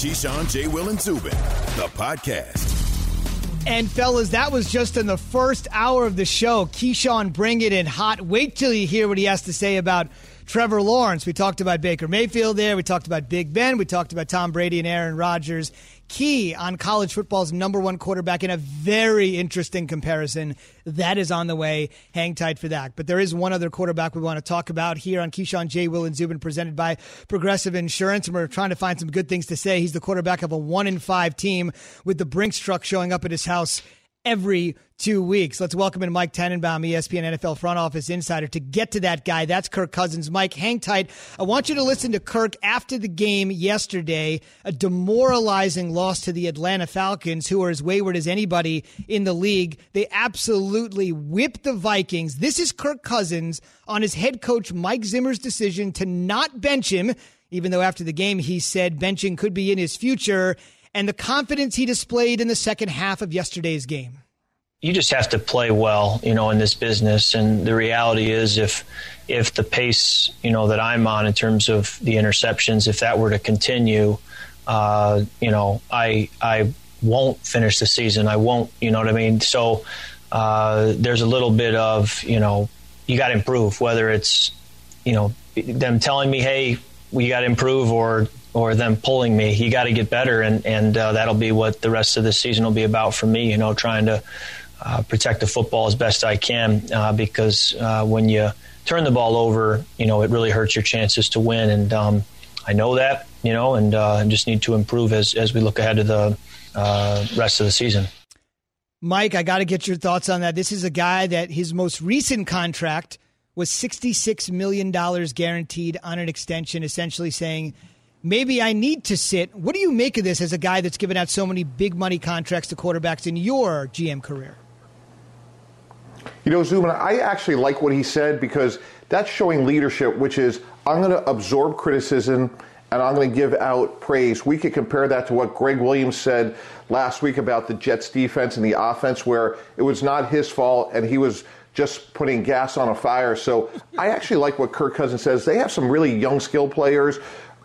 Keyshawn, J. Will, and Zubin, the podcast. And fellas, that was just in the first hour of the show. Keyshawn, bring it in hot. Wait till you hear what he has to say about Trevor Lawrence. We talked about Baker Mayfield there. We talked about Big Ben. We talked about Tom Brady and Aaron Rodgers. Key on college football's number one quarterback in a very interesting comparison. That is on the way. Hang tight for that. But there is one other quarterback we want to talk about here on Keyshawn J. Will and Zubin presented by Progressive Insurance. And we're trying to find some good things to say. He's the quarterback of a one in five team with the Brinks truck showing up at his house every two weeks. Let's welcome in Mike Tannenbaum, ESPN NFL front office insider, to get to that guy. That's Kirk Cousins. Mike, hang tight. I want you to listen to Kirk after the game yesterday, a demoralizing loss to the Atlanta Falcons, who are as wayward as anybody in the league. They absolutely whipped the Vikings. This is Kirk Cousins on his head coach Mike Zimmer's decision to not bench him, even though after the game he said benching could be in his future and the confidence he displayed in the second half of yesterday's game? You just have to play well, you know, in this business. And the reality is, if if the pace, you know, that I'm on in terms of the interceptions, if that were to continue, uh, you know, I I won't finish the season. I won't, you know what I mean. So uh, there's a little bit of, you know, you got to improve. Whether it's, you know, them telling me, hey, we got to improve, or or them pulling me. You got to get better, and and uh, that'll be what the rest of the season will be about for me. You know, trying to uh, protect the football as best I can uh, because uh, when you turn the ball over, you know, it really hurts your chances to win, and um, I know that. You know, and uh, just need to improve as as we look ahead to the uh, rest of the season. Mike, I got to get your thoughts on that. This is a guy that his most recent contract was $66 million guaranteed on an extension, essentially saying maybe I need to sit. What do you make of this as a guy that's given out so many big money contracts to quarterbacks in your GM career? You know, Zubin, I actually like what he said because that's showing leadership, which is I'm going to absorb criticism and I'm going to give out praise. We could compare that to what Gregg Williams said last week about the Jets defense and the offense, where it was not his fault and he was just putting gas on a fire. So I actually like what Kirk Cousins says. They have some really young skill players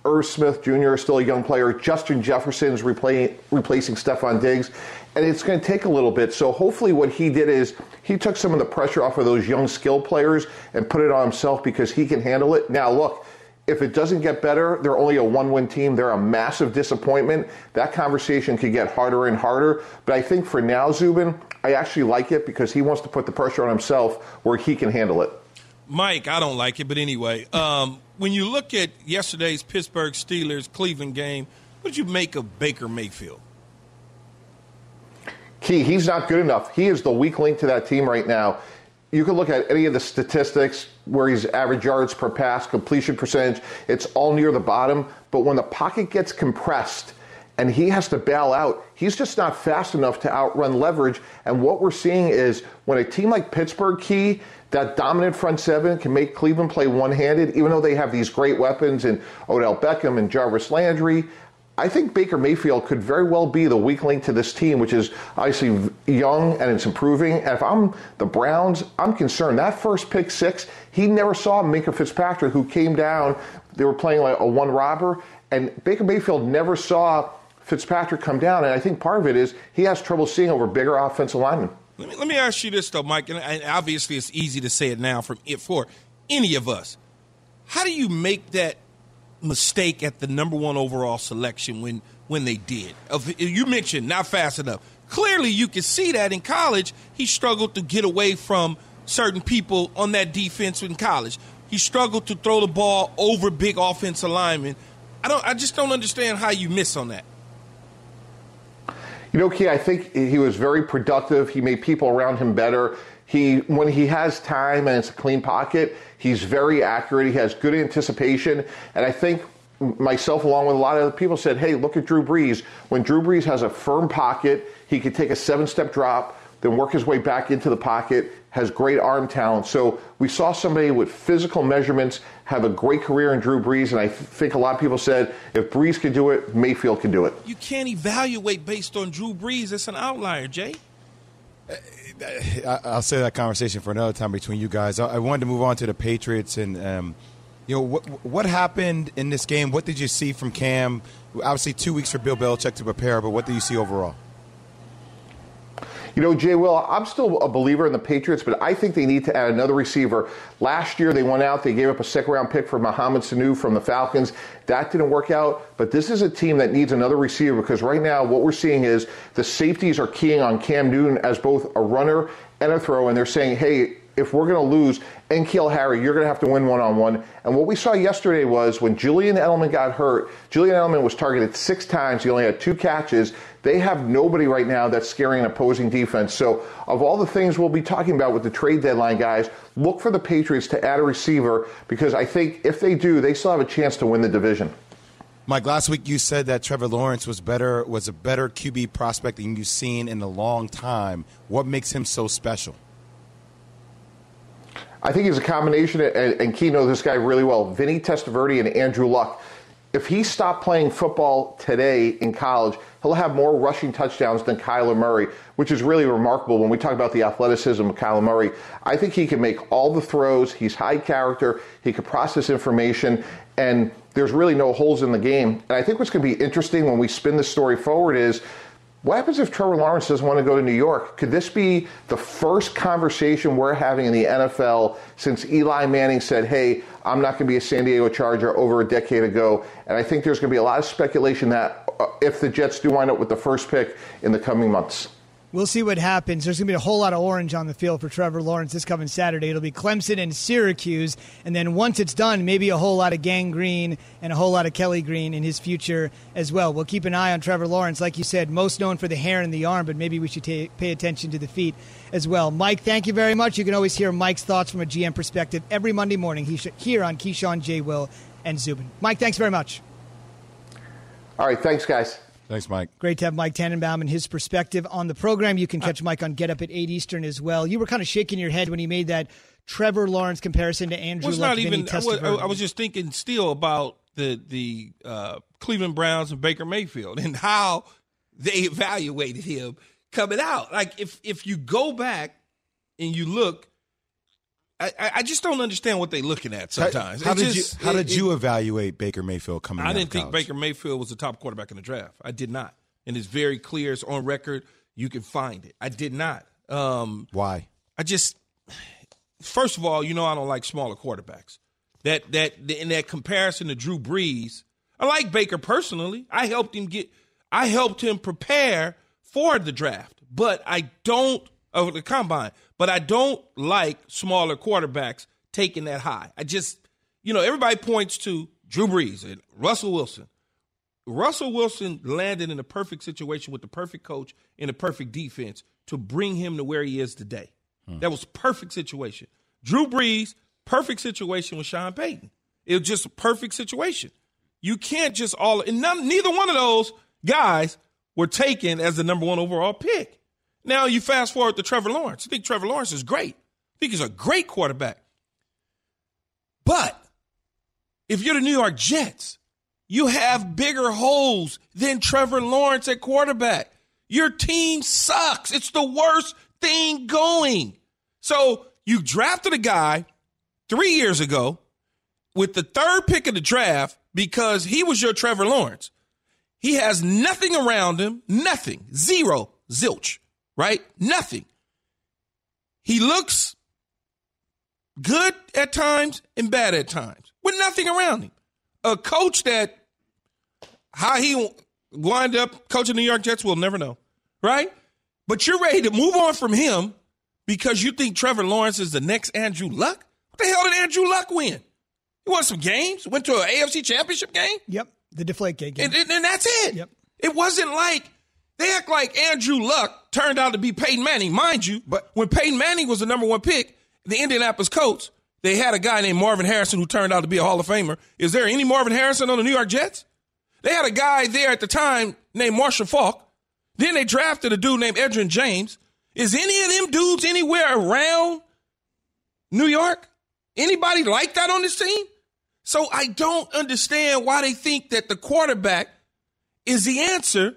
Irv Smith Jr. is still a young player. Justin Jefferson is replacing Stefon Diggs. And it's going to take a little bit. So hopefully, what he did is he took some of the pressure off of those young skill players and put it on himself because he can handle it. Now, look, if it doesn't get better, they're only a one win team. They're a massive disappointment. That conversation could get harder and harder. But I think for now, Zubin, I actually like it because he wants to put the pressure on himself where he can handle it. Mike, I don't like it, but anyway, um, when you look at yesterday's Pittsburgh Steelers Cleveland game, what did you make of Baker Mayfield? Key, he's not good enough. He is the weak link to that team right now. You can look at any of the statistics where he's average yards per pass, completion percentage, it's all near the bottom. But when the pocket gets compressed and he has to bail out, he's just not fast enough to outrun leverage. And what we're seeing is when a team like Pittsburgh, Key, that dominant front seven can make Cleveland play one handed, even though they have these great weapons in Odell Beckham and Jarvis Landry. I think Baker Mayfield could very well be the weak link to this team, which is obviously young and it's improving. And if I'm the Browns, I'm concerned. That first pick six, he never saw Minkah Fitzpatrick, who came down. They were playing like a one robber, and Baker Mayfield never saw Fitzpatrick come down. And I think part of it is he has trouble seeing over bigger offensive linemen. Let me, let me ask you this, though, Mike, and obviously it's easy to say it now from it for any of us. How do you make that mistake at the number one overall selection when when they did? You mentioned not fast enough. Clearly, you can see that in college, he struggled to get away from certain people on that defense in college. He struggled to throw the ball over big offensive linemen. I don't. I just don't understand how you miss on that. You know, Key, I think he was very productive. He made people around him better. He, when he has time and it's a clean pocket, he's very accurate. He has good anticipation, and I think myself, along with a lot of other people, said, "Hey, look at Drew Brees. When Drew Brees has a firm pocket, he can take a seven-step drop, then work his way back into the pocket, has great arm talent. So we saw somebody with physical measurements have a great career in Drew Brees, and I think a lot of people said if Brees could do it, Mayfield can do it. You can't evaluate based on Drew Brees. It's an outlier, Jay. I'll say that conversation for another time between you guys. I wanted to move on to the Patriots and um, You know what what happened in this game? What did you see from Cam? Obviously, two weeks for Bill Belichick to prepare, but what do you see overall? You know, Jay Will, I'm still a believer in the Patriots, but I think they need to add another receiver. Last year, they went out, they gave up a second round pick for Mohamed Sanu from the Falcons. That didn't work out, but this is a team that needs another receiver because right now, what we're seeing is the safeties are keying on Cam Newton as both a runner and a throw, and they're saying, hey, if we're going to lose N'Keal Harry, you're going to have to win one on one. And what we saw yesterday was when Julian Edelman got hurt, Julian Edelman was targeted six times. He only had two catches. They have nobody right now that's scaring an opposing defense. So, of all the things we'll be talking about with the trade deadline, guys, look for the Patriots to add a receiver because I think if they do, they still have a chance to win the division. Mike, last week you said that Trevor Lawrence was better was a better QB prospect than you've seen in a long time. What makes him so special? I think he's a combination, and, and Key knows this guy really well. Vinny Testaverde and Andrew Luck. If he stopped playing football today in college, he'll have more rushing touchdowns than Kyler Murray, which is really remarkable when we talk about the athleticism of Kyler Murray. I think he can make all the throws. He's high character. He can process information, and there's really no holes in the game. And I think what's going to be interesting when we spin the story forward is what happens if Trevor Lawrence doesn't want to go to New York? Could this be the first conversation we're having in the NFL since Eli Manning said, hey, I'm not going to be a San Diego Charger over a decade ago? And I think there's going to be a lot of speculation that uh, if the Jets do wind up with the first pick in the coming months. We'll see what happens. There's going to be a whole lot of orange on the field for Trevor Lawrence this coming Saturday. It'll be Clemson and Syracuse. And then once it's done, maybe a whole lot of Gang Green and a whole lot of Kelly Green in his future as well. We'll keep an eye on Trevor Lawrence. Like you said, most known for the hair and the arm, but maybe we should pay attention to the feet as well. Mike, thank you very much. You can always hear Mike's thoughts from a GM perspective every Monday morning here on Keyshawn, J. Will, and Zubin. Mike, thanks very much. All right. Thanks, guys. Thanks, Mike. Great to have Mike Tannenbaum and his perspective on the program. You can catch Mike on Get Up at 8 Eastern as well. You were kind of shaking your head when he made that Trevor Lawrence comparison to Andrew well, not even. I was, I was, just thinking still about the the uh, Cleveland Browns and Baker Mayfield and how they evaluated him coming out. Like if if you go back and you look I, I just don't understand what they're looking at sometimes. How, how did just, you How did it, you evaluate Baker Mayfield coming? Out? I didn't think? Baker Mayfield was the top quarterback in the draft. I did not, and it's very clear. It's on record. You can find it. I did not. Um, Why? I just first of all, you know, I don't like smaller quarterbacks. That that in that comparison to Drew Brees, I like Baker personally. I helped him get. I helped him prepare for the draft, but I don't of the combine. But I don't like smaller quarterbacks taking that high. I just, you know, everybody points to Drew Brees and Russell Wilson. Russell Wilson landed in a perfect situation with the perfect coach and a perfect defense to bring him to where he is today. Hmm. That was perfect situation. Drew Brees, perfect situation with Sean Payton. It was just a perfect situation. You can't just all and none, neither one of those guys were taken as the number one overall pick. Now you fast forward to Trevor Lawrence. I think Trevor Lawrence is great. I think he's a great quarterback. But if you're the New York Jets, you have bigger holes than Trevor Lawrence at quarterback. Your team sucks. It's the worst thing going. So you drafted a guy three years ago with the third pick of the draft because he was your Trevor Lawrence. He has nothing around him, nothing, zero, zilch right? Nothing. He looks good at times and bad at times with nothing around him. A coach that how he wind up coaching the New York Jets, we'll never know, right? But you're ready to move on from him because you think Trevor Lawrence is the next Andrew Luck? What the hell did Andrew Luck win? He won some games, went to an AFC championship game. Yep, the deflate game. And, and, and that's it. Yep. It wasn't like they act like Andrew Luck turned out to be Peyton Manning. Mind you, but when Peyton Manning was the number one pick, the Indianapolis Colts, they had a guy named Marvin Harrison who turned out to be a Hall of Famer. Is there any Marvin Harrison on the New York Jets? They had a guy there at the time named Marshall Faulk. Then they drafted a dude named Edgerrin James. Is any of them dudes anywhere around New York? Anybody like that on this team? So I don't understand why they think that the quarterback is the answer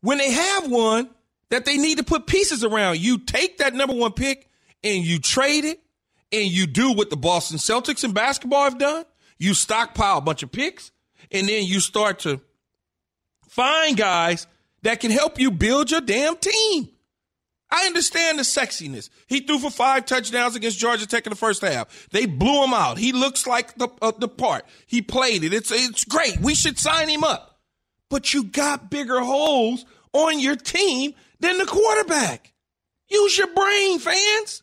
when they have one that they need to put pieces around. You take that number one pick and you trade it and you do what the Boston Celtics in basketball have done. You stockpile a bunch of picks, and then you start to find guys that can help you build your damn team. I understand the sexiness. He threw for five touchdowns against Georgia Tech in the first half. They blew him out. He looks like the uh, the part. He played it. It's it's great. We should sign him up. But you got bigger holes on your team than the quarterback. Use your brain, fans.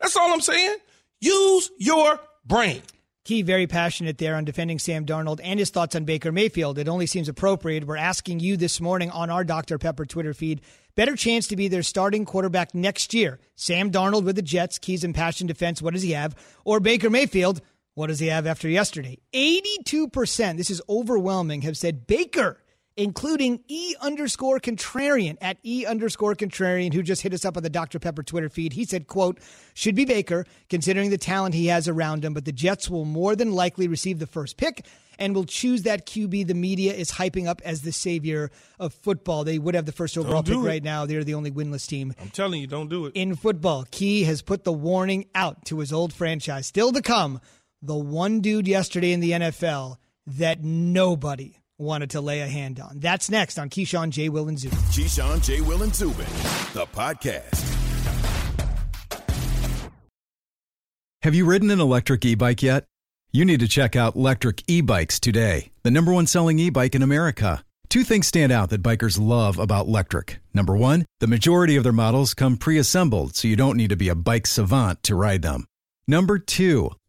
That's all I'm saying. Use your brain. Key very passionate there on defending Sam Darnold and his thoughts on Baker Mayfield. It only seems appropriate. We're asking you this morning on our Dr. Pepper Twitter feed better chance to be their starting quarterback next year. Sam Darnold with the Jets, Keys and passion defense. What does he have? Or Baker Mayfield. What does he have after yesterday? 82%, this is overwhelming, have said Baker including E underscore contrarian at E underscore contrarian, who just hit us up on the Dr. Pepper Twitter feed. He said, quote, should be Baker, considering the talent he has around him, but the Jets will more than likely receive the first pick and will choose that QB the media is hyping up as the savior of football. They would have the first overall pick right now. They're the only winless team. I'm telling you, don't do it. In football, Key has put the warning out to his old franchise. Still to come, the one dude yesterday in the NFL that nobody wanted to lay a hand on. That's next on Keyshawn, J. Will, and Zubin. Keyshawn, J. Will, and Zubin, the podcast. Have you ridden an electric e-bike yet? You need to check out Lectric E-Bikes today, the number one selling e-bike in America. Two things stand out that bikers love about Lectric. Number one, the majority of their models come pre-assembled, so you don't need to be a bike savant to ride them. Number two,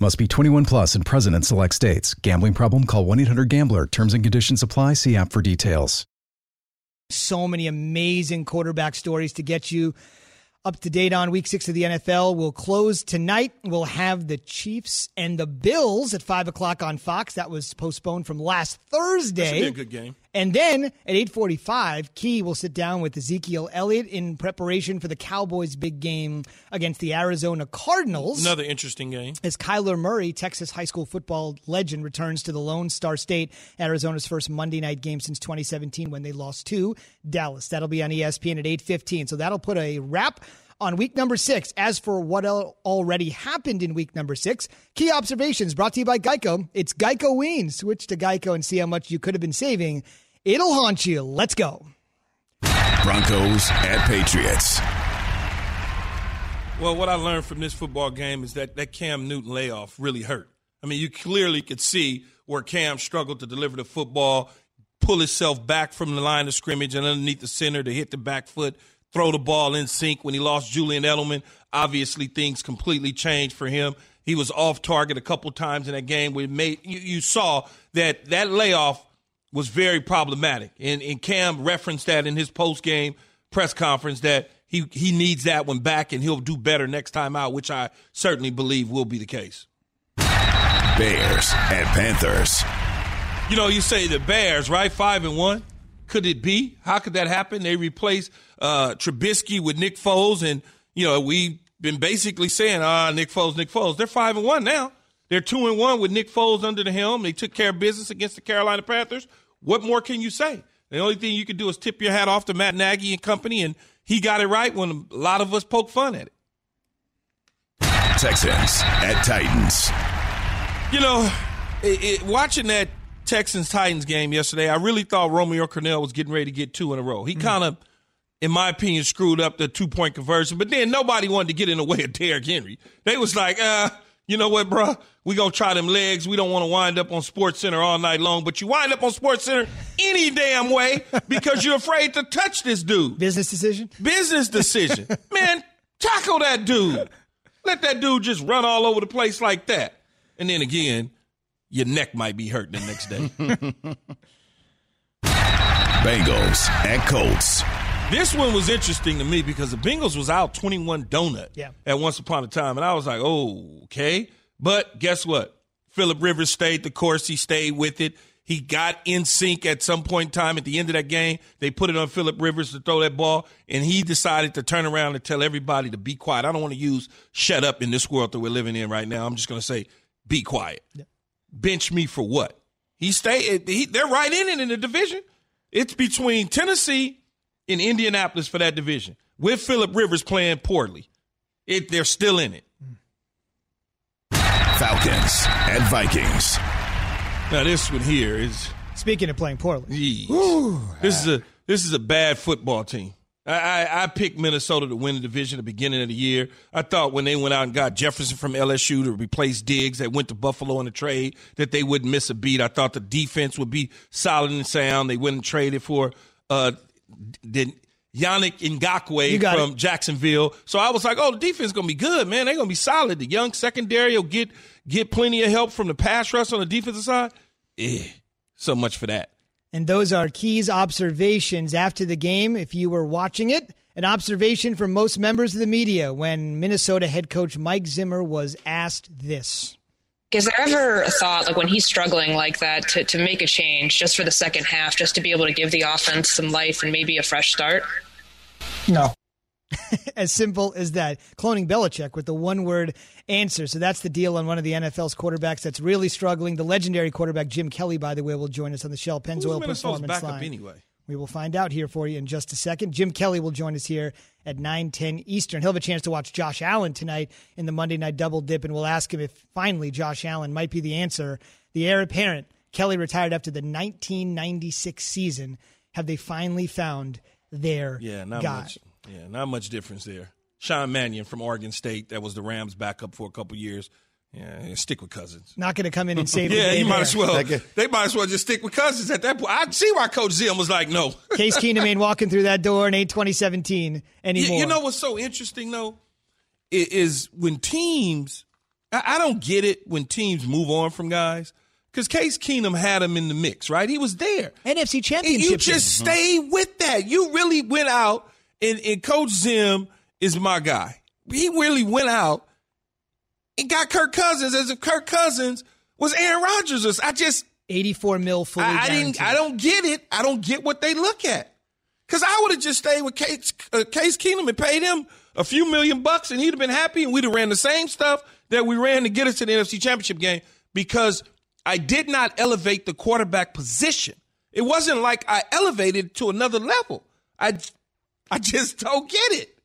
Must be 21 plus and present in select states. Gambling problem? Call 1 800 GAMBLER. Terms and conditions apply. See app for details. So many amazing quarterback stories to get you up to date on week six of the NFL. We'll close tonight. We'll have the Chiefs and the Bills at five o'clock on Fox. That was postponed from last Thursday. a good game. And then at eight forty-five, Key will sit down with Ezekiel Elliott in preparation for the Cowboys' big game against the Arizona Cardinals. Another interesting game. As Kyler Murray, Texas high school football legend, returns to the Lone Star State, Arizona's first Monday night game since 2017 when they lost to Dallas. That'll be on ESPN at 8:15. So that'll put a wrap on week number six. As for what already happened in week number six, key observations brought to you by Geico. It's Geico Ween. Switch to Geico and see how much you could have been saving. It'll haunt you. Let's go. Broncos at Patriots. Well, what I learned from this football game is that that Cam Newton layoff really hurt. I mean, you clearly could see where Cam struggled to deliver the football, pull himself back from the line of scrimmage and underneath the center to hit the back foot, throw the ball in sync. When he lost Julian Edelman, obviously things completely changed for him. He was off target a couple times in that game. We made you, you saw that that layoff was very problematic, and, and Cam referenced that in his post game press conference that he he needs that one back, and he'll do better next time out, which I certainly believe will be the case. Bears and Panthers. You know, you say the Bears, right? Five and one. Could it be? How could that happen? They replaced uh, Trubisky with Nick Foles, and you know we've been basically saying, ah, Nick Foles, Nick Foles. They're five and one now. They're two and one with Nick Foles under the helm. They took care of business against the Carolina Panthers. What more can you say? The only thing you can do is tip your hat off to Matt Nagy and company, and he got it right when a lot of us poke fun at it. Texans at Titans. You know, it, it, watching that Texans Titans game yesterday, I really thought Romeo Crennel was getting ready to get two in a row. He mm. kind of, in my opinion, screwed up the two point conversion, but then nobody wanted to get in the way of Derrick Henry. They was like, uh, you know what, bro? We gonna try them legs. We don't want to wind up on Sports Center all night long, but you wind up on Sports Center any damn way because you're afraid to touch this dude. Business decision. Business decision, man. Tackle that dude. Let that dude just run all over the place like that, and then again, your neck might be hurt the next day. Bengals and Colts. This one was interesting to me because the Bengals was out 21 donut Yeah. at once upon a time. And I was like, oh, okay. But guess what? Philip Rivers stayed the course. He stayed with it. He got in sync at some point in time at the end of that game. They put it on Philip Rivers to throw that ball, and he decided to turn around and tell everybody to be quiet. I don't want to use shut up in this world that we're living in right now. I'm just going to say be quiet. Bench me for what? He stayed. He, they're right in it in the division. It's between Tennessee and Indianapolis for that division. With Philip Rivers playing poorly, it, they're still in it. Falcons and Vikings. Now this one here is Speaking of playing poorly, Jeez. this is a this is a bad football team. I, I, I picked Minnesota to win the division at the beginning of the year. I thought when they went out and got Jefferson from LSU to replace Diggs, that went to Buffalo in the trade, that they wouldn't miss a beat. I thought the defense would be solid and sound. They went and traded for uh, did Yannick Ngakoue from it. Jacksonville. So I was like, oh, the defense is gonna be good, man. They're gonna be solid. The young secondary will get get plenty of help from the pass rush on the defensive side. Eh, so much for that. And those are Key's observations after the game. If you were watching it, an observation from most members of the media when Minnesota head coach Mike Zimmer was asked this. Is there ever a thought, like when he's struggling like that, to, to make a change just for the second half, just to be able to give the offense some life and maybe a fresh start? No. as simple as that. Cloning Belichick with the one word answer. So that's the deal on one of the NFL's quarterbacks that's really struggling. The legendary quarterback Jim Kelly, by the way, will join us on the Shell Who's Pennzoil Minnesota's Performance backup Line. anyway? We will find out here for you in just a second. Jim Kelly will join us here at 9:10 Eastern. He'll have a chance to watch Josh Allen tonight in the Monday Night Double Dip, and we'll ask him if finally Josh Allen might be the answer. The heir apparent, Kelly retired after the 1996 season. Have they finally found their Yeah, not guy? much. Yeah, not much difference there. Sean Mannion from Oregon State, that was the Rams' backup for a couple years. Yeah, stick with Cousins. Not going to come in and save the Yeah, day you might there. as well. They might as well just stick with Cousins at that point. I see why Coach Zim was like, no. Case Keenum ain't walking through that door in 8 2017 You, anymore. you know what's so interesting though I- is when teams. I, I don't get it when teams move on from guys because Case Keenum had him in the mix, right? He was there. NFC And Championship. you just game. stay with that. You really went out, and, and Coach Zim is my guy. He really went out and got Kirk Cousins as if Kirk Cousins was Aaron Rodgers. I just 84 mil fully I, I didn't. I don't get it. I don't get what they look at. Because I would have just stayed with Case, uh, Case Keenum and paid him a few million bucks, and he'd have been happy, and we'd have ran the same stuff that we ran to get us to the NFC Championship game. Because I did not elevate the quarterback position. It wasn't like I elevated to another level. I, I just don't get it.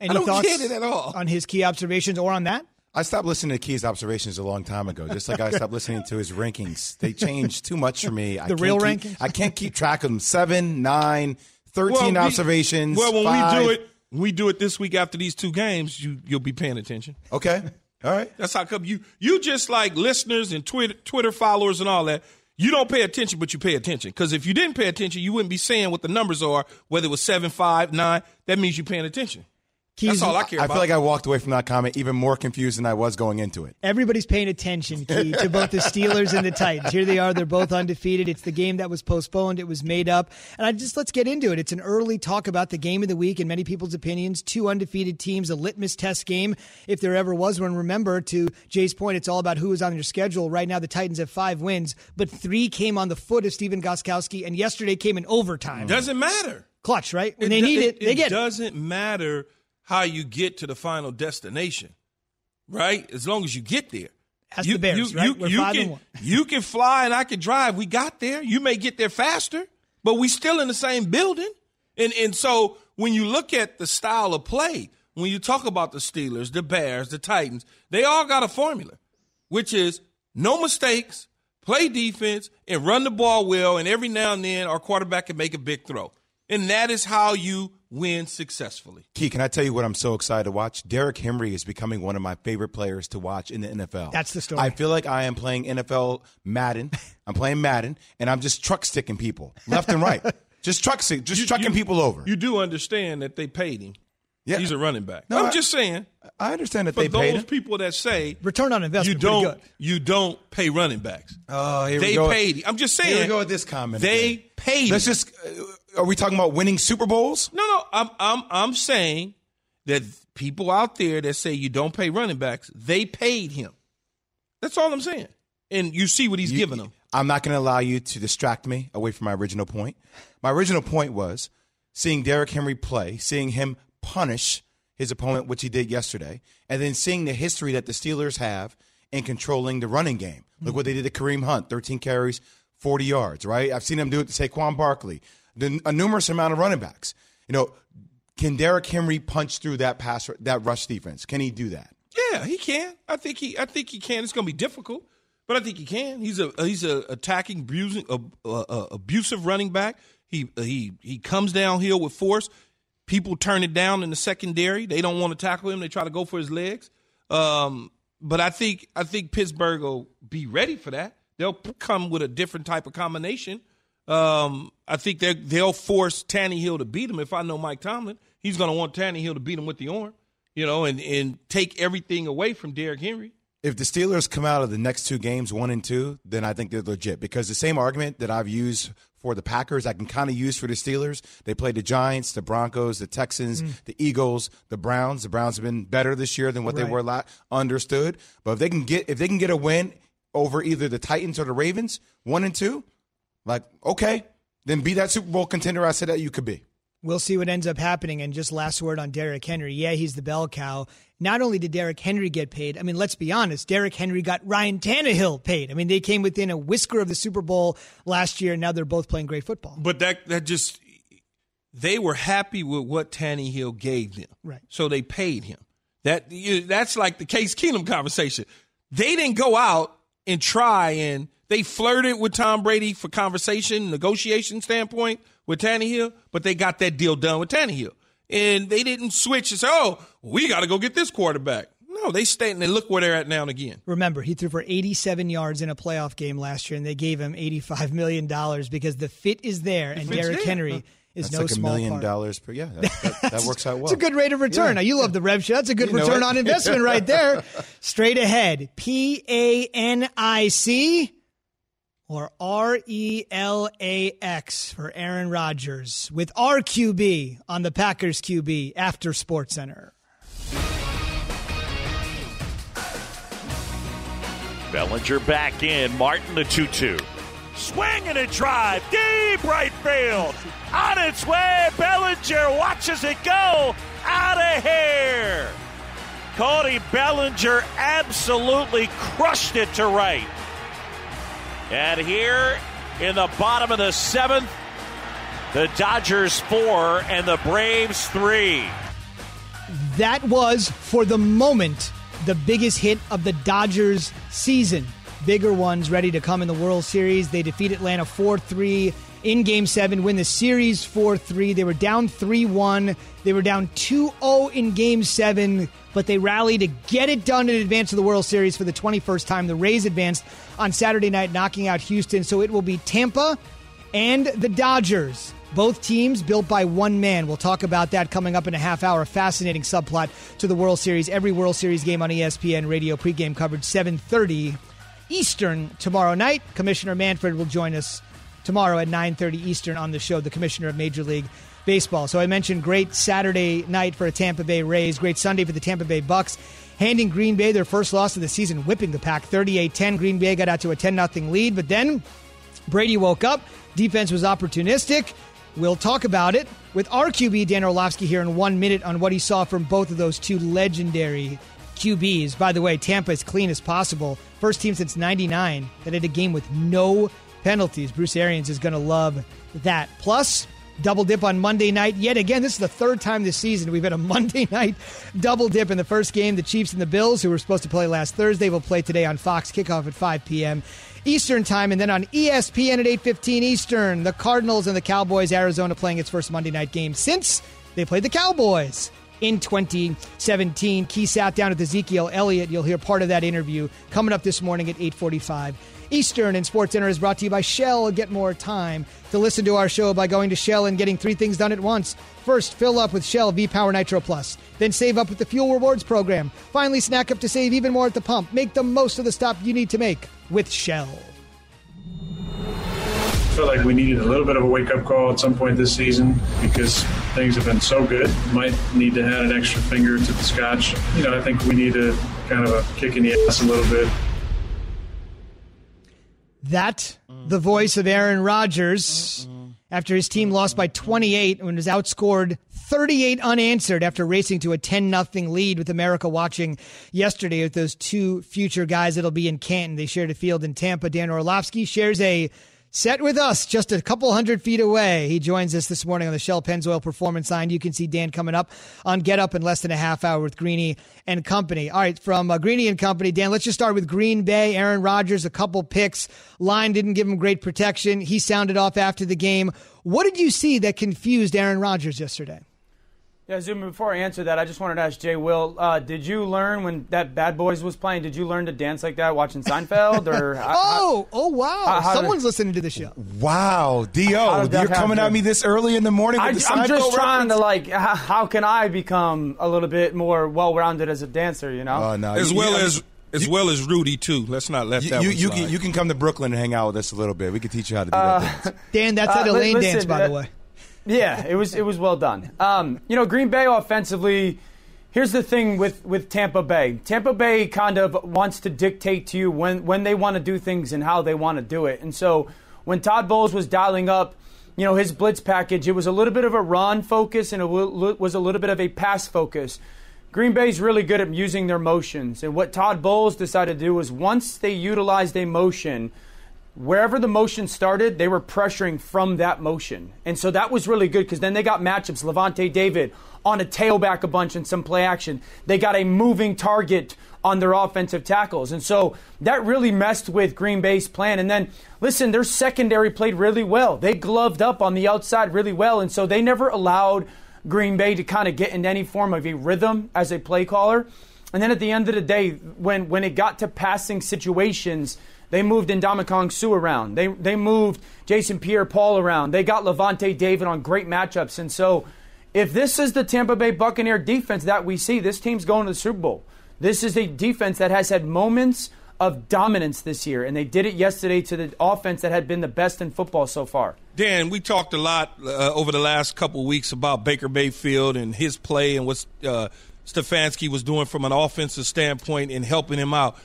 Any I don't thoughts get it at all. on his key observations or on that? I stopped listening to Key's observations a long time ago, just like I stopped listening to his rankings. They changed too much for me. I The can't real keep- rankings? I can't keep track of them. Seven, nine, 13 Well, we- observations. Well, when five. we do it, we do it this week after these two games. You you'll be paying attention. Okay. All right. That's how come you you just like listeners and Twitter Twitter followers and all that. You don't pay attention, but you pay attention. Because if you didn't pay attention, you wouldn't be saying what the numbers are. Whether it was seven, five, nine, that means you're paying attention. Keys, That's all I care I about. feel like I walked away from that comment even more confused than I was going into it. Everybody's paying attention, Key, to both the Steelers and the Titans. Here they are. They're both undefeated. It's the game that was postponed. It was made up. And I just let's get into it. It's an early talk about the game of the week in many people's opinions. Two undefeated teams, a litmus test game, if there ever was one. Remember, to Jay's point, it's all about who is on your schedule. Right now, the Titans have five wins, but three came on the foot of Stephen Gostkowski, and yesterday came in overtime. doesn't matter. Clutch, right? When they do- need it, they get it. doesn't matter how you get to the final destination, right? As long as you get there. That's you, the Bears, you, right? You, We're you five can, and one. you can fly and I can drive. We got there. You may get there faster, but we still in the same building. And and so when you look at the style of play, when you talk about the Steelers, the Bears, the Titans, they all got a formula, which is no mistakes, play defense, and run the ball well. And every now and then, our quarterback can make a big throw. And that is how you win successfully. Key, can I tell you what I'm so excited to watch? Derrick Henry is becoming one of my favorite players to watch in the NFL. That's the story. I feel like I am playing NFL Madden. I'm playing Madden, and I'm just truck sticking people left and right. Just truck stick, just You- trucking you- people over. You do understand that they paid him. Yeah. He's a running back. No, I'm I- just saying. I understand that For they paid But those him. people that say Return on investment. pretty don't good. you don't pay running backs. Oh, here we they go. paid him. I'm just saying. Here we go with this comment. They again. paid Let's him. just. Uh, are we talking about winning Super Bowls? No, no. I'm I'm I'm saying that people out there that say you don't pay running backs, they paid him. That's all I'm saying. And you see what he's You- giving them. I'm not going to allow you to distract me away from my original point. My original point was seeing Derrick Henry play, seeing him punish his opponent, which he did yesterday, and then seeing the history that the Steelers have in controlling the running game. Look what they did to Kareem Hunt 13 carries, 40 yards, right? I've seen them do it to Saquon Barkley, the, a numerous amount of running backs. You know, can Derrick Henry punch through that pass, that rush defense? Can he do that? Yeah, he can. I think he. I think he can. It's going to be difficult, but I think he can. He's a he's a attacking, abusing, uh, uh, abusive running back. He he he comes downhill with force. People turn it down in the secondary. They don't want to tackle him. They try to go for his legs. Um, but I think I think Pittsburgh will be ready for that. They'll come with a different type of combination. Um, I think they they'll force Tannehill to beat him. If I know Mike Tomlin, he's going to want Tannehill to beat him with the arm, you know, and and take everything away from Derrick Henry. If the Steelers come out of the next two games one and two, then I think they're legit because the same argument that I've used for the Packers, I can kind of use for the Steelers. They played the Giants, the Broncos, the Texans, mm. the Eagles, the Browns. The Browns have been better this year than what they Right. were la- understood. But if they can get if they can get a win over either the Titans or the Ravens, one and two, like okay, then be that Super Bowl contender I said that you could be. We'll see what ends up happening. And just last word on Derrick Henry. Yeah, he's the bell cow. Not only did Derrick Henry get paid, I mean, let's be honest, Derrick Henry got Ryan Tannehill paid. I mean, they came within a whisker of the Super Bowl last year, and now they're both playing great football. But that that just they were happy with what Tannehill gave them, Right. So they paid him. That that's like the Case Keenum conversation. They didn't go out and try and they flirted with Tom Brady for conversation, negotiation standpoint with Tannehill, but they got that deal done with Tannehill. And they didn't switch and say, "Oh, we got to go get this quarterback." No, they stayed and they look where they're at now and again. Remember, he threw for 87 yards in a playoff game last year, and they gave him $85 million because the fit is there, and fit's Derrick there. Henry is That's no like a small million part. dollars per. Yeah, that, that, that works out well. It's a good rate of return. Yeah. Now, you love the Rev Show. That's a good You know return it. on investment right there. Straight ahead. P A N I C or R E L A X for Aaron Rodgers with RQB on the Packers QB after Sports Center. Bellinger back in. Martin the 2 2. Swing and a drive. Deep right field. On its way. Bellinger watches it go. Out of here. Cody Bellinger absolutely crushed it to right. And here in the bottom of the seventh, the Dodgers four and the Braves three. That was, for the moment, the biggest hit of the Dodgers season. Bigger ones ready to come in the World Series. They defeat Atlanta 4 3 in Game 7, win the series 4 3. They were down 3 1. They were down 2 0 in Game 7, but they rallied to get it done in advance of the World Series for the 21st time. The Rays advanced on Saturday night, knocking out Houston. So it will be Tampa and the Dodgers. Both teams built by one man. We'll talk about that coming up in a half hour. Fascinating subplot to the World Series. Every World Series game on ESPN Radio pregame coverage 7:30 Eastern tomorrow night. Commissioner Manfred will join us tomorrow at 9:30 Eastern on the show. The Commissioner of Major League Baseball. So I mentioned great Saturday night for the Tampa Bay Rays. Great Sunday for the Tampa Bay Bucks. Handing Green Bay their first loss of the season, whipping the pack 38-10. Green Bay got out to a 10-0 lead, but then Brady woke up. Defense was opportunistic. We'll talk about it with our QB, Dan Orlovsky, here in one minute on what he saw from both of those two legendary QBs. By the way, Tampa is clean as possible. First team since 99 that had a game with no penalties. Bruce Arians is going to love that. Plus, double dip on Monday night. Yet again, this is the third time this season we've had a Monday night double dip in the first game. The Chiefs and the Bills, who were supposed to play last Thursday, will play today on Fox. Kickoff at 5 p.m. Eastern time, and then on ESPN at 8:15 Eastern, the Cardinals and the Cowboys. Arizona playing its first Monday night game since they played the Cowboys in 2017. Key sat down with Ezekiel Elliott. You'll hear part of that interview coming up this morning at 8:45 Eastern. And Sports Center is brought to you by Shell. Get more time to listen to our show by going to Shell and getting three things done at once. First, fill up with Shell V Power Nitro Plus. Then save up with the Fuel Rewards program. Finally, snack up to save even more at the pump. Make the most of the stop you need to make with Shell. Like we needed a little bit of a wake up call at some point this season because things have been so good. Might need to add an extra finger to the scotch. You know, I think we need a kind of a kick in the ass a little bit. That, the voice of Aaron Rodgers, after his team lost by 28 and was outscored 38 unanswered after racing to a 10 0 lead with America watching yesterday with those two future guys that'll be in Canton. They shared a field in Tampa. Dan Orlovsky shares a set with us just a couple hundred feet away. He joins us this morning on the Shell Pennzoil Performance Line. You can see Dan coming up on Get Up in less than a half hour with Greeny and Company. All right, from uh, Greeny and Company, Dan, let's just start with Green Bay. Aaron Rodgers, a couple picks. Line didn't give him great protection. He sounded off after the game. What did you see that confused Aaron Rodgers yesterday? Yeah, Zoom, before I answer that, I just wanted to ask Jay Will, uh, did you learn when that Bad Boys was playing, did you learn to dance like that watching Seinfeld? or Oh, oh wow. how- how did- Someone's listening to the show. Wow, Dio, How you're coming at me this early in the morning with I, the I'm just Seinfeld trying to like, how, how can I become a little bit more well-rounded as a dancer? You know, Oh no, as you- well you- as as well as Rudy too. Let's not let that you, you can you can come to Brooklyn and hang out with us a little bit. We can teach you how to do Uh, that. dance. Dan, that's that Uh, li- Elaine dance, listen, by uh, the way. Yeah, it was it was well done. Um, you know, Green Bay offensively. Here's the thing with, with Tampa Bay. Tampa Bay kind of wants to dictate to you when when they want to do things and how they want to do it. And so when Todd Bowles was dialing up, you know, his blitz package, it was a little bit of a run focus and it was a little bit of a pass focus. Green Bay's really good at using their motions. And what Todd Bowles decided to do was once they utilized a motion, wherever the motion started, they were pressuring from that motion. And so that was really good because then they got matchups. Lavonte David on a tailback a bunch and some play action. They got a moving target on their offensive tackles. And so that really messed with Green Bay's plan. And then, listen, their secondary played really well. They gloved up on the outside really well. And so they never allowed Green Bay to kind of get into any form of a rhythm as a play caller. And then at the end of the day, when, when it got to passing situations, they moved Ndamukong Suh around. They, they moved Jason Pierre Paul around. They got Lavonte David on great matchups. And so if this is the Tampa Bay Buccaneer defense that we see, this team's going to the Super Bowl. This is a defense that has had moments of dominance this year, and they did it yesterday to the offense that had been the best in football so far. Dan, we talked a lot uh, over the last couple weeks about Baker Mayfield and his play and what uh, Stefanski was doing from an offensive standpoint and helping him out.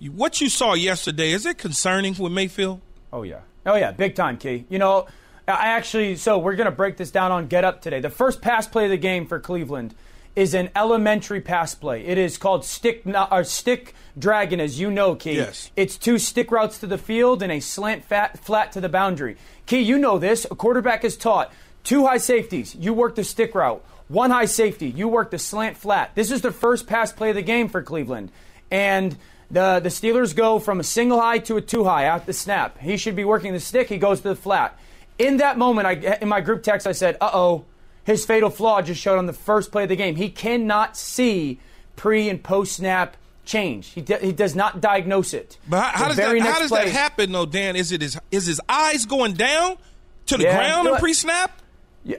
What you saw yesterday is it concerning with Mayfield? Oh yeah. Oh yeah, big time, Key. You know, I actually so we're gonna break this down on Get Up today. The first pass play of the game for Cleveland is an elementary pass play. It is called stick or uh, stick dragon, as you know, Key. Yes. It's two stick routes to the field and a slant fat, flat to the boundary. Key, you know this. A quarterback is taught two high safeties. You work the stick route. One high safety. You work the slant flat. This is the first pass play of the game for Cleveland, and. The, the Steelers go from a single high to a two high at the snap. He should be working the stick. He goes to the flat. In that moment, I, in my group text, I said, uh oh, his fatal flaw just showed on the first play of the game. He cannot see pre and post snap change. He, d- he does not diagnose it. But how, how does, that, how does play- that happen, though, Dan? Is it his, is his eyes going down to the Yeah, ground in pre snap?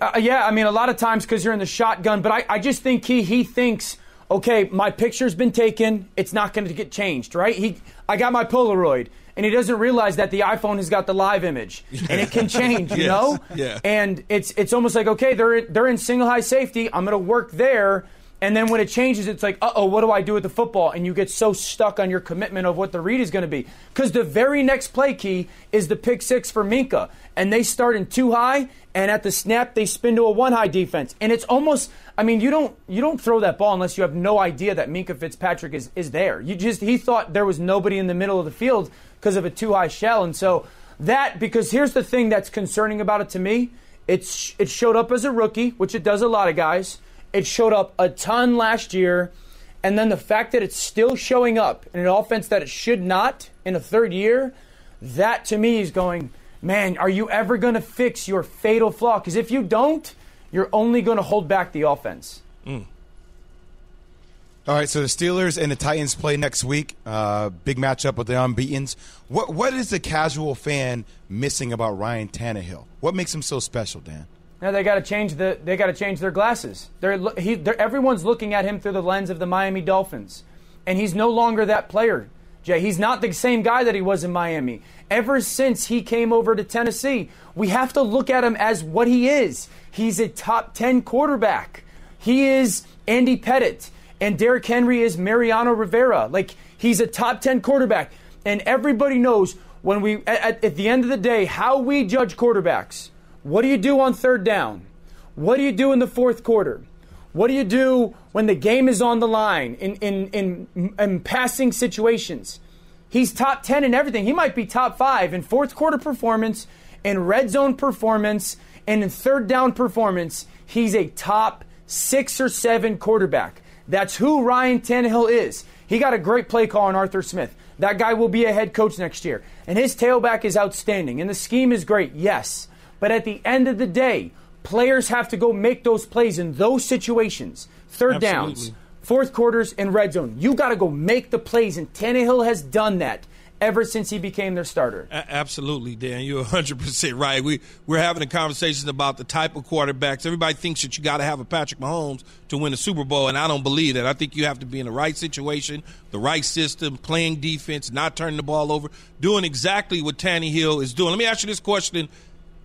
Uh, yeah, I mean, a lot of times because you're in the shotgun, but I, I just think he he thinks, okay, my picture's been taken, it's not going to get changed, right? He, I got my Polaroid, and he doesn't realize that the iPhone has got the live image, and it can change, you Yes, know? yeah. And it's it's almost like, okay, they're they're in single high safety, I'm going to work there. And then when it changes, it's like, uh oh, what do I do with the football? And you get so stuck on your commitment of what the read is going to be. Because the very next play key is the pick six for Minkah. And they start in two high, and at the snap, they spin to a one high defense. And it's almost, I mean, you don't you don't throw that ball unless you have no idea that Minkah Fitzpatrick is, is there. You just, he thought there was nobody in the middle of the field because of a two high shell. And so that, because here's the thing that's concerning about it to me it's, it showed up as a rookie, which it does a lot of guys. It showed up a ton last year. And then the fact that it's still showing up in an offense that it should not in a third year, That to me is going, man, are you ever going to fix your fatal flaw? Because if you don't, you're only going to hold back the offense. Mm. All right, so the Steelers and the Titans play next week. Uh, big matchup with the unbeaten's. What what is the casual fan missing about Ryan Tannehill? What makes him so special, Dan? Now they got to change the they got to change their glasses. They're, he, they're, everyone's looking at him through the lens of the Miami Dolphins, and he's no longer that player. Jay, he's not the same guy that he was in Miami. Ever since he came over to Tennessee, we have to look at him as what he is. He's a top 10 quarterback. He is Andy Pettitte, and Derrick Henry is Mariano Rivera. Like he's a top 10 quarterback. And everybody knows when we, at, at, the end of the day, how we judge quarterbacks. What do you do on third down? What do you do in the fourth quarter? What do you do when the game is on the line in, in, in, in passing situations? He's top 10 in everything. He might be top five in fourth quarter performance, in red zone performance, and in third down performance. He's a top six or seven quarterback. That's who Ryan Tannehill is. He got a great play call on Arthur Smith. That guy will be a head coach next year. And his tailback is outstanding. And the scheme is great, yes. But at the end of the day, players have to go make those plays in those situations. Third Absolutely. downs, fourth quarters, and red zone. You got to go make the plays. And Tannehill has done that ever since he became their starter. A- absolutely, Dan. You're 100% right. We, we're having a conversation about the type of quarterbacks. Everybody thinks that you got to have a Patrick Mahomes to win a Super Bowl, and I don't believe that. I think you have to be in the right situation, the right system, playing defense, not turning the ball over, doing exactly what Tannehill is doing. Let me ask you this question.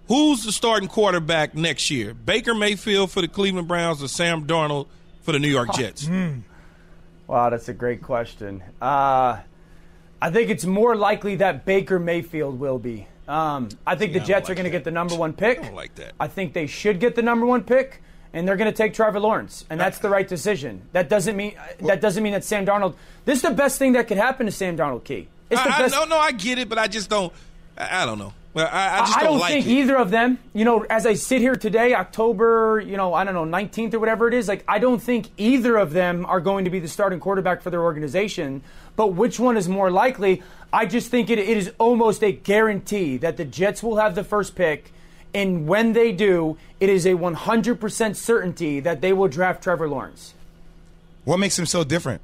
Who's the starting quarterback next year? Baker Mayfield for the Cleveland Browns or Sam Darnold for the New York Jets? Mm. Wow, that's a great question. Uh, I think it's more likely that Baker Mayfield will be. Um, I think yeah, the Jets like are going to get the number one pick. I like that. I think they should get the number one pick, and they're going to take Trevor Lawrence, and that's the right decision. That doesn't mean that doesn't mean that Sam Darnold. This is the best thing that could happen to Sam Darnold. Key. It's the I, best. I, no, no, I get it, but I just don't. I, I don't know. Well, I, I just don't, don't like think it. either of them. You know, as I sit here today, October, you know, I don't know, 19th or whatever it is. Like, I don't think either of them are going to be the starting quarterback for their organization. But which one is more likely? I just think it, it is almost a guarantee that the Jets will have the first pick. And when they do, it is a 100% certainty that they will draft Trevor Lawrence. What makes him so different?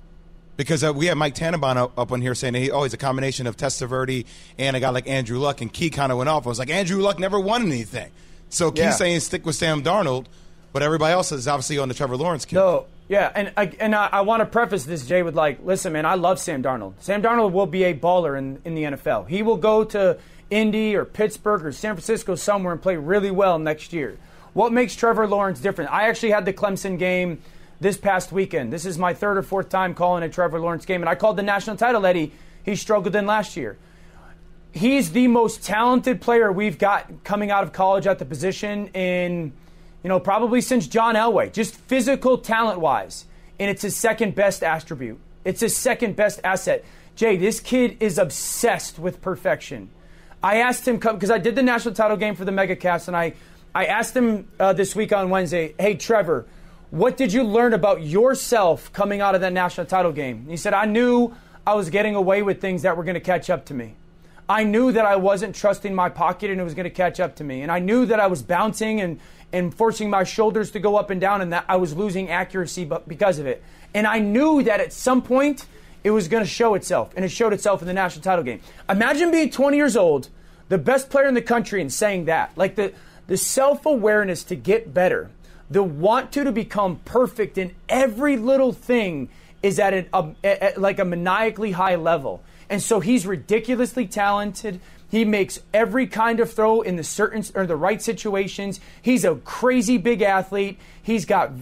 Because uh, we had Mike Tannenbaum up, up on here saying he, oh, he's a combination of Testaverde and a guy like Andrew Luck, and Key kind of went off. I was like, Andrew Luck never won anything. So Key yeah. saying stick with Sam Darnold, but everybody else is obviously on the Trevor Lawrence kid. No, yeah, and I, and I, I want to preface this, Jay, with like, listen, man, I love Sam Darnold. Sam Darnold will be a baller in, in the NFL. He will go to Indy or Pittsburgh or San Francisco somewhere and play really well next year. What makes Trevor Lawrence different? I actually had the Clemson game this past weekend. This is my third or fourth time calling a Trevor Lawrence game, and I called the national title that he, he struggled in last year. He's the most talented player we've got coming out of college at the position in – you know, probably since John Elway, just physical talent wise. And it's his second best attribute. It's his second best asset. Jay, this kid is obsessed with perfection. I asked him, because I did the national title game for the MegaCast, and I, I asked him uh, this week on Wednesday, hey, Trevor, what did you learn about yourself coming out of that national title game? he said, I knew I was getting away with things that were going to catch up to me. I knew that I wasn't trusting my pocket and it was going to catch up to me. And I knew that I was bouncing and and forcing my shoulders to go up and down, and that I was losing accuracy because of it. And I knew that at some point it was going to show itself, and it showed itself in the national title game. Imagine being 20 years old, the best player in the country, and saying that. Like the, the self awareness to get better, the want to to become perfect in every little thing is at, a, a, like a maniacally high level. And so he's ridiculously talented. He makes every kind of throw in the certain or the right situations. He's a crazy big athlete. He's got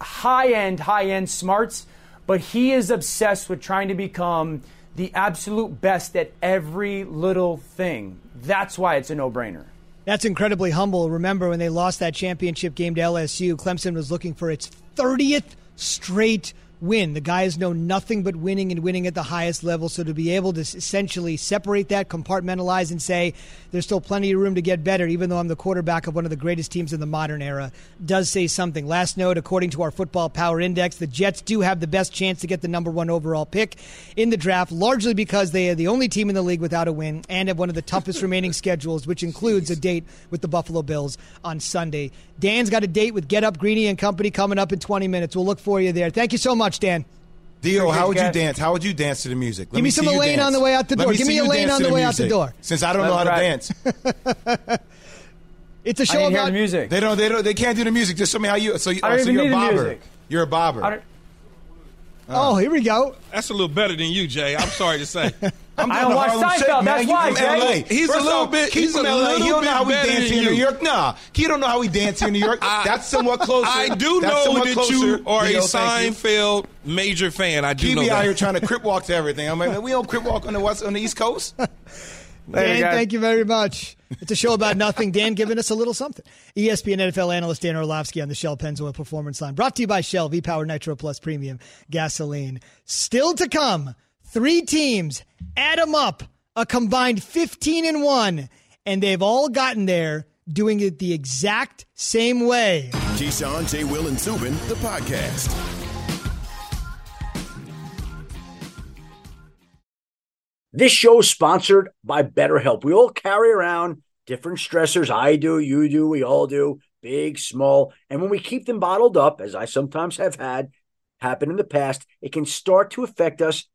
high end, high end smarts, but he is obsessed with trying to become the absolute best at every little thing. That's why it's a no brainer. That's incredibly humble. Remember when they lost that championship game to LSU, Clemson was looking for its 30th straight win. The guys know nothing but winning and winning at the highest level. So to be able to essentially separate that, compartmentalize, and say there's still plenty of room to get better, even though I'm the quarterback of one of the greatest teams in the modern era, does say something. Last note, according to our Football Power Index, the Jets do have the best chance to get the number one overall pick in the draft, largely because they are the only team in the league without a win and have one of the toughest remaining schedules, which includes a date with the Buffalo Bills on Sunday. Dan's got a date with Get Up Greeny and Company coming up in 20 minutes. We'll look for you there. Thank you so much, Dan. Dio, how would you dance? How would you dance to the music? Let Give me, some Elaine on the way out the door. Give me Elaine on the, way out the door. Since I don't know how to dance. it's a show about the music. They don't. They don't. They can't do the music. Just show me how you. So, you, I don't oh, so even you're a need the bobber. music. You're a bobber. Oh, here we go. That's a little better than you, Jay. I'm sorry to say. I'm I doing don't the watch Harlem Seinfeld, Shake, man. that's You why, from LA. He's a little off, bit- he's from a LA. little He don't know how we better dance here in New. York. Nah, he don't know how we dance here in New York. That's somewhat closer. I do That's know that closer. you are Dio, a thank you. Seinfeld major fan. I do Keep know me that. out here trying to crip walk to everything. I'm like, we don't crip walk on the west on the East Coast. Dan, you thank you very much. It's a show about nothing. Dan giving us a little something. ESPN NFL analyst Dan Orlovsky on the Shell Pennzoil Performance Line. Brought to you by Shell V Power Nitro Plus Premium Gasoline. Still to come, three teams add them up, a combined 15 and 1, and they've all gotten there doing it the exact same way. Keyshawn, J. Will, and Zubin, the podcast. This show is sponsored by BetterHelp. We all carry around different stressors. I do, you do, we all do, big, small. And when we keep them bottled up, as I sometimes have had happen in the past, it can start to affect us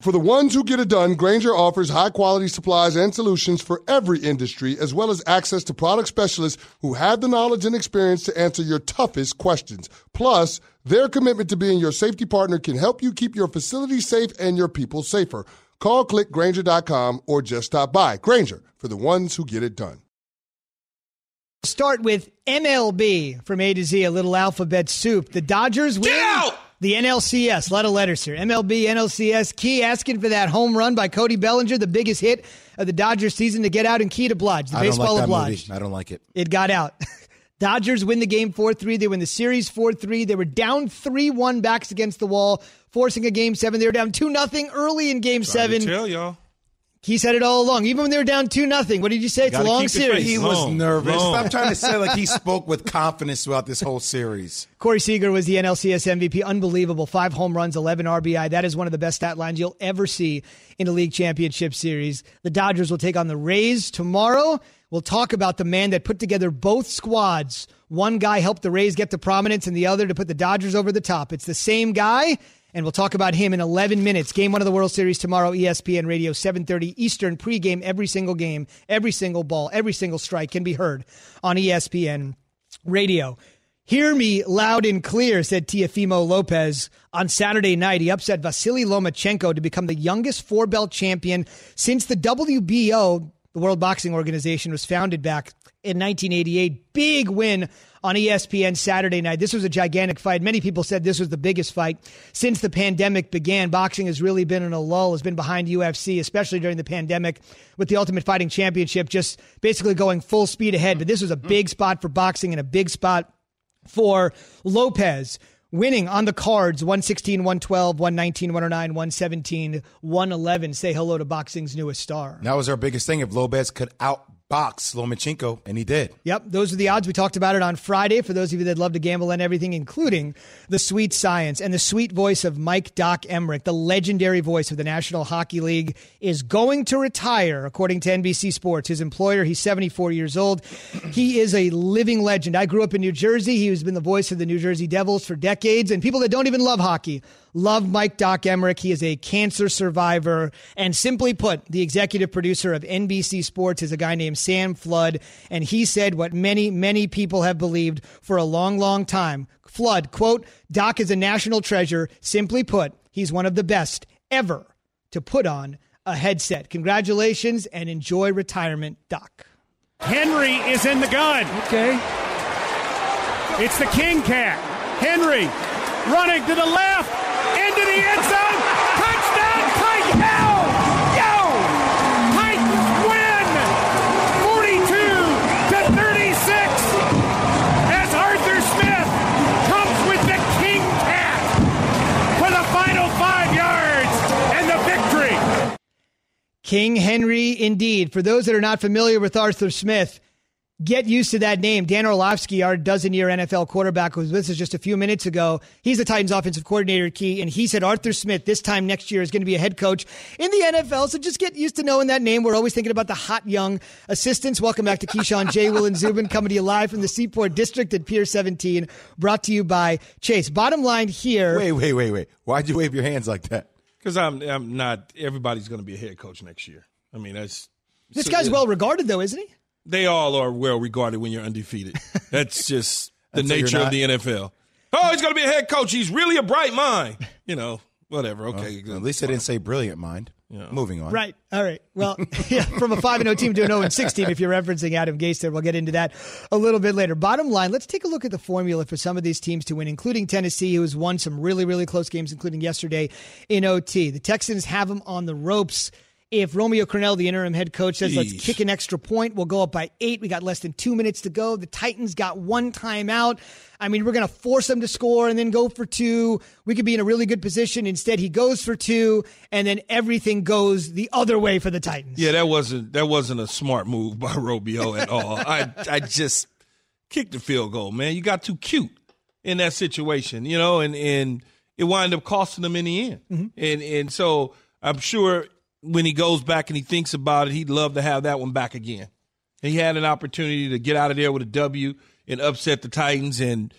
For the ones who get it done, Grainger offers high quality supplies and solutions for every industry, as well as access to product specialists who have the knowledge and experience to answer your toughest questions. Plus, their commitment to being your safety partner can help you keep your facility safe and your people safer. Call clickgrainger.com or just stop by. Grainger for the ones who get it done. Start with MLB from A to Z, a little alphabet soup. The Dodgers win. Get out! The NLCS, a lot of letters here. MLB, NLCS, Key asking for that home run by Cody Bellinger, the biggest hit of the Dodgers season to get out, and Key to oblige. The I don't baseball like that obliged. movie. I don't like it. It got out. Dodgers win the game 4 3. They win the series 4 3. They were down 3 1 backs against the wall, forcing a game seven. They were down 2 0 early in game Trying to seven. Tell y'all. He said it all along. Even when they were down 2 0. What did you say? It's a long keep series. faith. He was nervous. long. Stop trying to say like he spoke with confidence throughout this whole series. Corey Seager was the NLCS MVP. Unbelievable. Five home runs, 11 RBI. That is one of the best stat lines you'll ever see in a league championship series. The Dodgers will take on the Rays tomorrow. We'll talk about the man that put together both squads. One guy helped the Rays get to prominence and the other to put the Dodgers over the top. It's the same guy. And we'll talk about him in 11 minutes. Game one of the World Series tomorrow, ESPN Radio, 7:30 Eastern. Pregame, every single game, every single ball, every single strike can be heard on ESPN Radio. Hear me loud and clear, said Teofimo Lopez on Saturday night. He upset Vasily Lomachenko to become the youngest four belt champion since the WBO, the World Boxing Organization, was founded back in 1988. Big win on ESPN Saturday night. This was a gigantic fight. Many people said this was the biggest fight since the pandemic began. Boxing has really been in a lull, has been behind UFC, especially during the pandemic, with the Ultimate Fighting Championship just basically going full speed ahead. But this was a big spot for boxing and a big spot for Lopez. Winning on the cards 116, 112, 119, 109, 117, 111. Say hello to boxing's newest star. That was our biggest thing. If Lopez could out box Lomachenko, and he did. Yep, those are the odds. We talked about it on Friday for those of you that love to gamble and everything, including the sweet science and the sweet voice of Mike Doc Emrick, the legendary voice of the National Hockey League, is going to retire, according to NBC Sports. His employer, he's 74 years old. He is a living legend. I grew up in New Jersey. He has been the voice of the New Jersey Devils for decades, and people that don't even love hockey love Mike Doc Emrick. He is a cancer survivor. And simply put, the executive producer of NBC Sports is a guy named Sam Flood. And he said what many, many people have believed for a long, long time. Flood, quote, Doc is a national treasure. Simply put, he's one of the best ever to put on a headset. Congratulations and enjoy retirement, Doc. Henry is in the gun. Okay. It's the King Cat. Henry running to the left, into the end zone. Touchdown, Titans! Yo! Yo! Titans win! 42 to 36 as Arthur Smith comes with the King Cat for the final five yards and the victory. King Henry, indeed. For those that are not familiar with Arthur Smith, get used to that name. Dan Orlovsky, our dozen year NFL quarterback, was with us just a few minutes ago. He's the Titans offensive coordinator key, and he said Arthur Smith this time next year is going to be a head coach in the NFL. So just get used to knowing that name. We're always thinking about the hot young assistants. Welcome back to Keyshawn J. Will and Zubin coming to you live from the Seaport District at Pier 17, brought to you by Chase. Bottom line here. Wait, wait, wait, wait. Why'd you wave your hands like that? Because I'm, I'm not. Everybody's going to be a head coach next year. I mean, that's This so- guy's well regarded, though, isn't he? They all are well regarded when you're undefeated. That's just the Until nature of the NFL. Oh, he's going to be a head coach. He's really a bright mind. You know, whatever. Okay. Well, at least I didn't say brilliant mind. Moving on. Right. All right. Well, yeah, from a 5 0 team to an 0 6 team, if you're referencing Adam Gase there, we'll get into that a little bit later. Bottom line, let's take a look at the formula for some of these teams to win, including Tennessee, who has won some really, really close games, including yesterday in OT. The Texans have them on the ropes. If Romeo Crennel, the interim head coach, says, let's kick an extra point, we'll go up by eight. We got less than two minutes to go. The Titans got one timeout. I mean, we're going to force them to score and then go for two. We could be in a really good position. Instead, he goes for two, and then everything goes the other way for the Titans. Yeah, that wasn't that wasn't a smart move by Romeo at all. I I just kicked the field goal, man. You got too cute in that situation, you know, and and it wound up costing them in the end. Mm-hmm. And and so I'm sure when he goes back and he thinks about it, he'd love to have that one back again. He had an opportunity to get out of there with a W and upset the Titans, and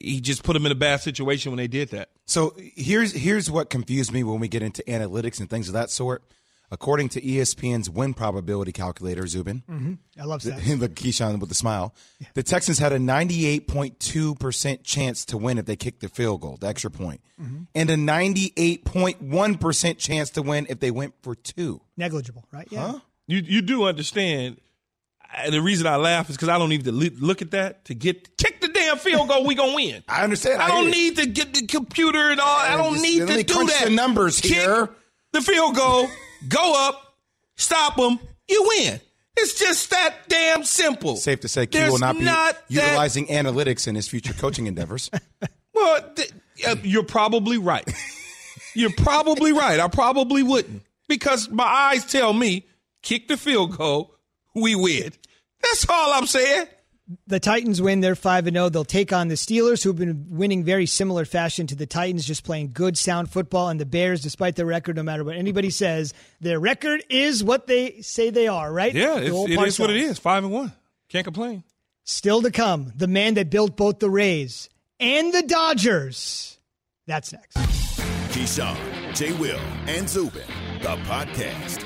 he just put them in a bad situation when they did that. So here's here's what confused me when we get into analytics and things of that sort. According to ESPN's win probability calculator, Zubin, hmm I love that. look Keyshawn with a smile. The Texans had a 98.2 percent chance to win if they kicked the field goal, the extra point, and a 98.1 percent chance to win if they went for two. Negligible, right? Yeah. You you do understand. And the reason I laugh is because I don't need to look at that to get kick the damn field goal. We gonna win. I understand. I, I don't hear you. need to get the computer and all. I don't Just- need let to me do crunch that. the numbers Kick here. The field goal, go up, stop them, you win. It's just that damn simple. Safe to say, Key There's will not be that- utilizing analytics in his future coaching endeavors. Well, th- uh, you're probably right. You're probably right. I probably wouldn't because my eyes tell me kick the field goal, we win. That's all I'm saying. The Titans win. They're 5 0. They'll take on the Steelers, who've been winning very similar fashion to the Titans, just playing good, sound football. And the Bears, despite their record, no matter what anybody says, their record is what they say they are, right? Yeah, The it's, old it is what it Parcells. is. Five and one. Can't complain. Still to come, the man that built both the Rays and the Dodgers. That's next. Keyshawn, J. Will, and Zubin, the podcast.